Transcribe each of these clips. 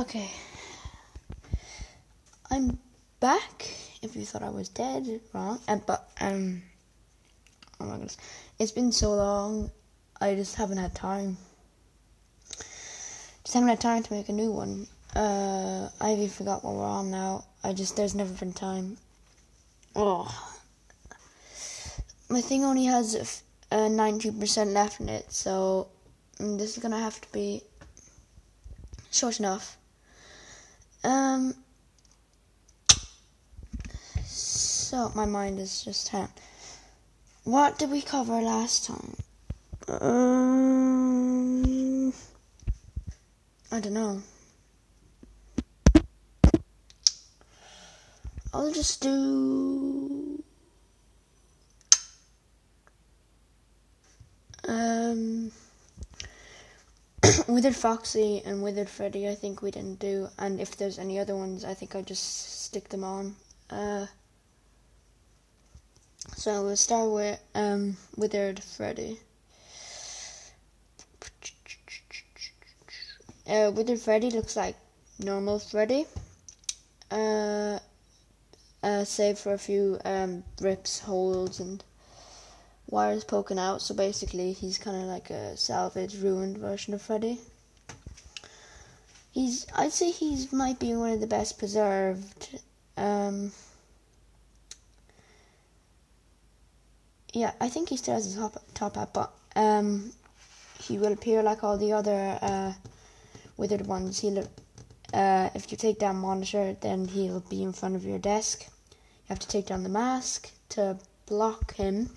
Okay. I'm back. If you thought I was dead, wrong. Uh, but um, oh my goodness, it's been so long. I just haven't had time. Just haven't had time to make a new one. Uh, I even forgot what we're on now. I just there's never been time. Oh, my thing only has uh, ninety percent left in it, so mm, this is gonna have to be short enough. Um. So my mind is just hand. What did we cover last time? Um, I don't know. I'll just do. Um, Foxy and Withered Freddy, I think we didn't do, and if there's any other ones, I think I'll just stick them on. Uh, so we'll start with um, Withered Freddy. Uh, Withered Freddy looks like normal Freddy, uh, uh, save for a few um, rips, holes, and wires poking out. So basically, he's kind of like a salvage, ruined version of Freddy. He's, I'd say he's might be one of the best preserved. Um, yeah, I think he still has his top top hat, but um, he will appear like all the other uh, withered ones. He'll, uh, if you take down monitor, then he'll be in front of your desk. You have to take down the mask to block him.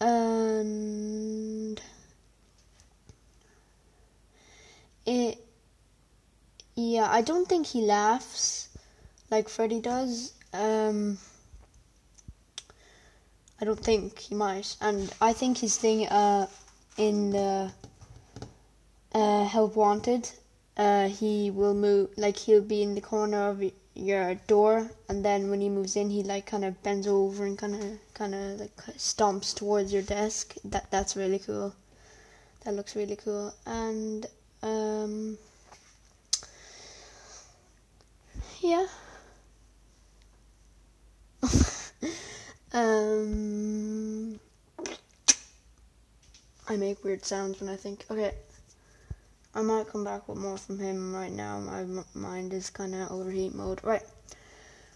And it, yeah, I don't think he laughs like Freddy does. Um, I don't think he might, and I think his thing uh, in the uh, Help Wanted, uh, he will move like he'll be in the corner of your door, and then when he moves in, he like kind of bends over and kind of kind of like stomps towards your desk. That that's really cool. That looks really cool, and um, yeah. um, I make weird sounds when I think. Okay, I might come back with more from him right now. My m- mind is kind of overheat mode. Right,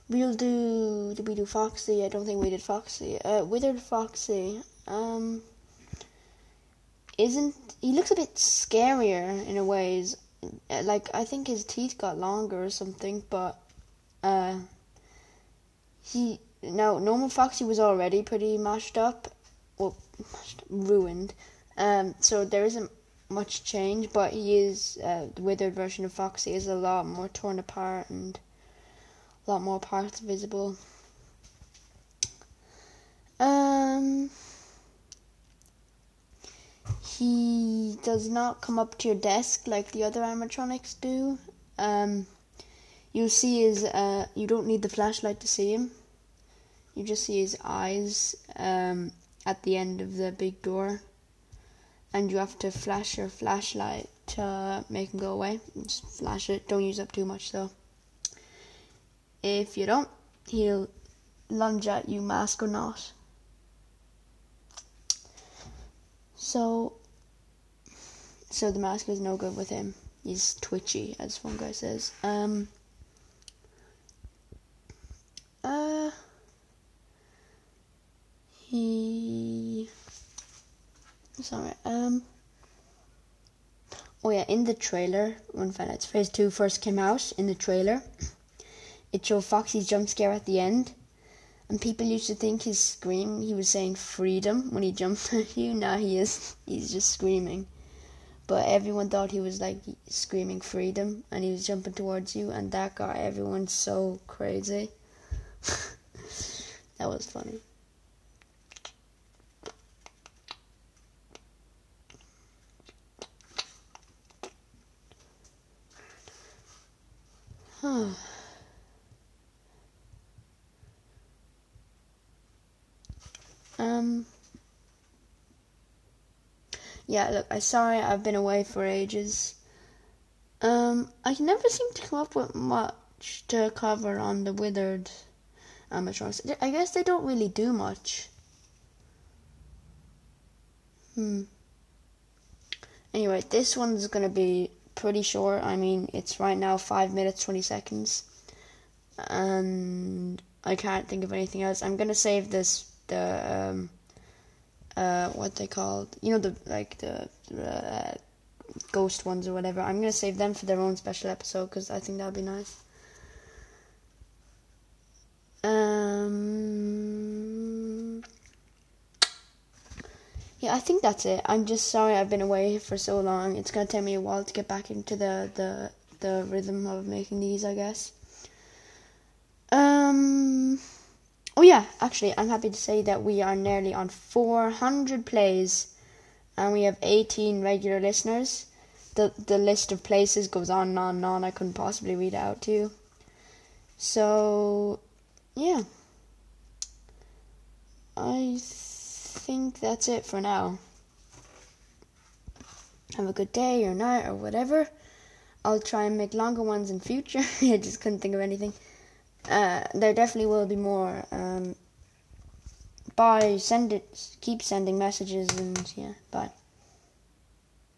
we'll do. Did we do Foxy? I don't think we did Foxy. Uh, Withered Foxy. Um, isn't he looks a bit scarier in a ways? Uh, Like I think his teeth got longer or something, but uh, he no normal Foxy was already pretty mashed up, well, mashed ruined. Um, so there isn't much change, but he is uh, the withered version of Foxy is a lot more torn apart and a lot more parts visible. Um, he does not come up to your desk like the other animatronics do. Um, you see his. Uh, you don't need the flashlight to see him. You just see his eyes um, at the end of the big door, and you have to flash your flashlight to make him go away. Just flash it. Don't use up too much though. If you don't, he'll lunge at you, mask or not. So, so the mask is no good with him. He's twitchy, as one guy says. Um. Uh. He. Sorry. Um. Oh yeah, in the trailer when Five Nights Phase Two first came out, in the trailer, it showed Foxy's jump scare at the end, and people used to think his scream he was saying freedom when he jumped at you. Now he is he's just screaming, but everyone thought he was like screaming freedom, and he was jumping towards you, and that got everyone so crazy. that was funny. Um. Yeah, look, I'm sorry I've been away for ages. Um, I never seem to come up with much to cover on the withered amateurs. I guess they don't really do much. Hmm. Anyway, this one's gonna be pretty short. I mean, it's right now five minutes twenty seconds, and I can't think of anything else. I'm gonna save this the um, uh, what they called, you know, the like the uh, ghost ones or whatever. I'm gonna save them for their own special episode because I think that'd be nice. Um, yeah, I think that's it. I'm just sorry I've been away for so long. It's gonna take me a while to get back into the the the rhythm of making these, I guess. Um. Oh yeah, actually, I'm happy to say that we are nearly on 400 plays, and we have 18 regular listeners. the The list of places goes on and on and on. I couldn't possibly read it out to you. So, yeah, I think that's it for now. Have a good day or night or whatever. I'll try and make longer ones in future. I just couldn't think of anything uh, there definitely will be more. Um, bye. Send it. Keep sending messages and yeah. Bye.